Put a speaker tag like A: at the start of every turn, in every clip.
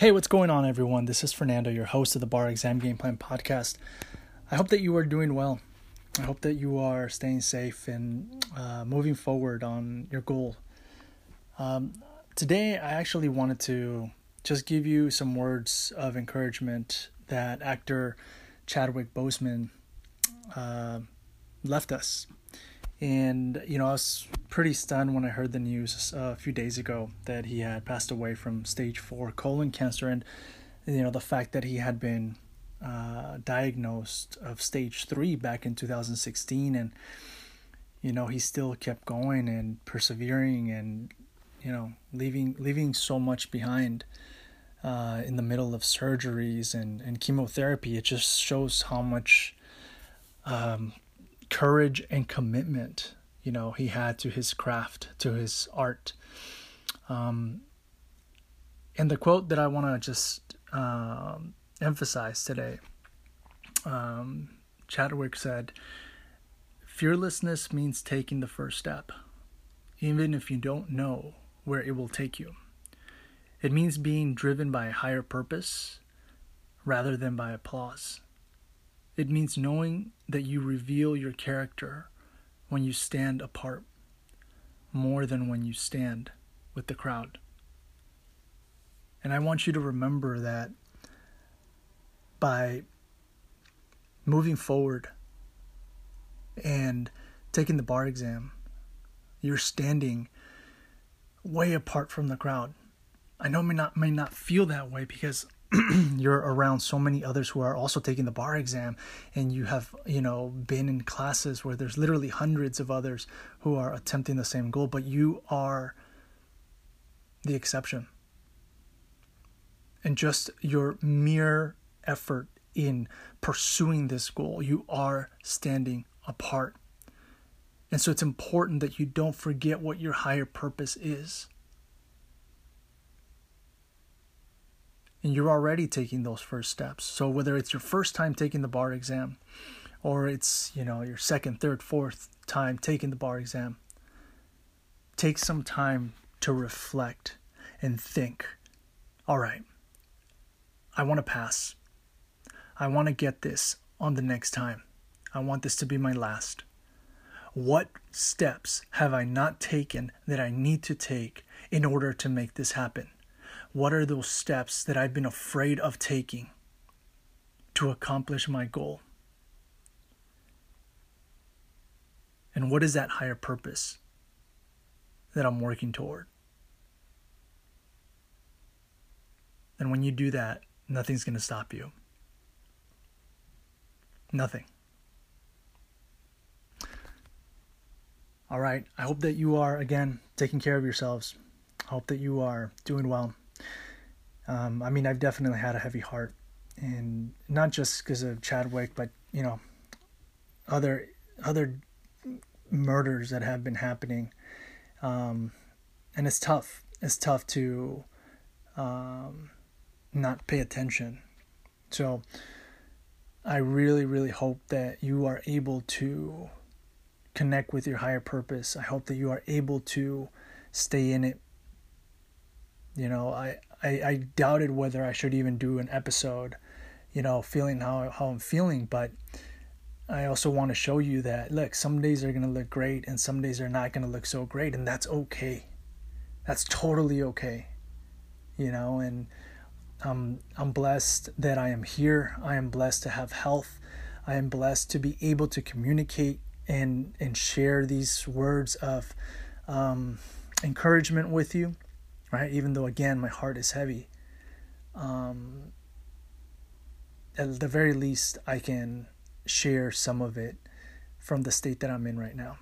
A: Hey, what's going on, everyone? This is Fernando, your host of the Bar Exam Game Plan podcast. I hope that you are doing well. I hope that you are staying safe and uh, moving forward on your goal. Um, today, I actually wanted to just give you some words of encouragement that actor Chadwick Boseman uh, left us. And, you know, I was pretty stunned when I heard the news a few days ago that he had passed away from stage four colon cancer. And, you know, the fact that he had been uh, diagnosed of stage three back in 2016. And, you know, he still kept going and persevering and, you know, leaving, leaving so much behind. Uh, in the middle of surgeries and, and chemotherapy, it just shows how much um, courage and commitment you know he had to his craft to his art. Um, and the quote that i want to just um, emphasize today um, chadwick said fearlessness means taking the first step even if you don't know where it will take you. It means being driven by a higher purpose rather than by applause. It means knowing that you reveal your character when you stand apart more than when you stand with the crowd. And I want you to remember that by moving forward and taking the bar exam, you're standing way apart from the crowd. I know may not may not feel that way because you're around so many others who are also taking the bar exam and you have you know been in classes where there's literally hundreds of others who are attempting the same goal but you are the exception. And just your mere effort in pursuing this goal you are standing apart. And so it's important that you don't forget what your higher purpose is and you're already taking those first steps. So whether it's your first time taking the bar exam or it's, you know, your second, third, fourth time taking the bar exam, take some time to reflect and think, all right, I want to pass. I want to get this on the next time. I want this to be my last. What steps have I not taken that I need to take in order to make this happen? What are those steps that I've been afraid of taking to accomplish my goal? And what is that higher purpose that I'm working toward? And when you do that, nothing's going to stop you. Nothing. All right. I hope that you are, again, taking care of yourselves. I hope that you are doing well. Um, I mean, I've definitely had a heavy heart, and not just because of Chadwick, but you know, other other murders that have been happening, um, and it's tough. It's tough to um, not pay attention. So, I really, really hope that you are able to connect with your higher purpose. I hope that you are able to stay in it. You know, I I, I doubted whether I should even do an episode, you know, feeling how, how I'm feeling. But I also want to show you that, look, some days are going to look great and some days are not going to look so great. And that's okay. That's totally okay. You know, and um, I'm blessed that I am here. I am blessed to have health. I am blessed to be able to communicate and, and share these words of um, encouragement with you right? Even though, again, my heart is heavy. Um, at the very least, I can share some of it from the state that I'm in right now,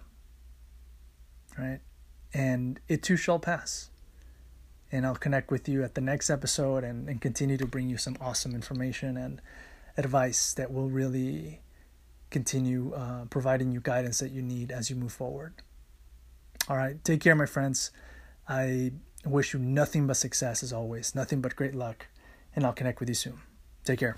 A: right? And it too shall pass. And I'll connect with you at the next episode and, and continue to bring you some awesome information and advice that will really continue uh, providing you guidance that you need as you move forward. All right, take care, my friends. I I wish you nothing but success as always, nothing but great luck, and I'll connect with you soon. Take care.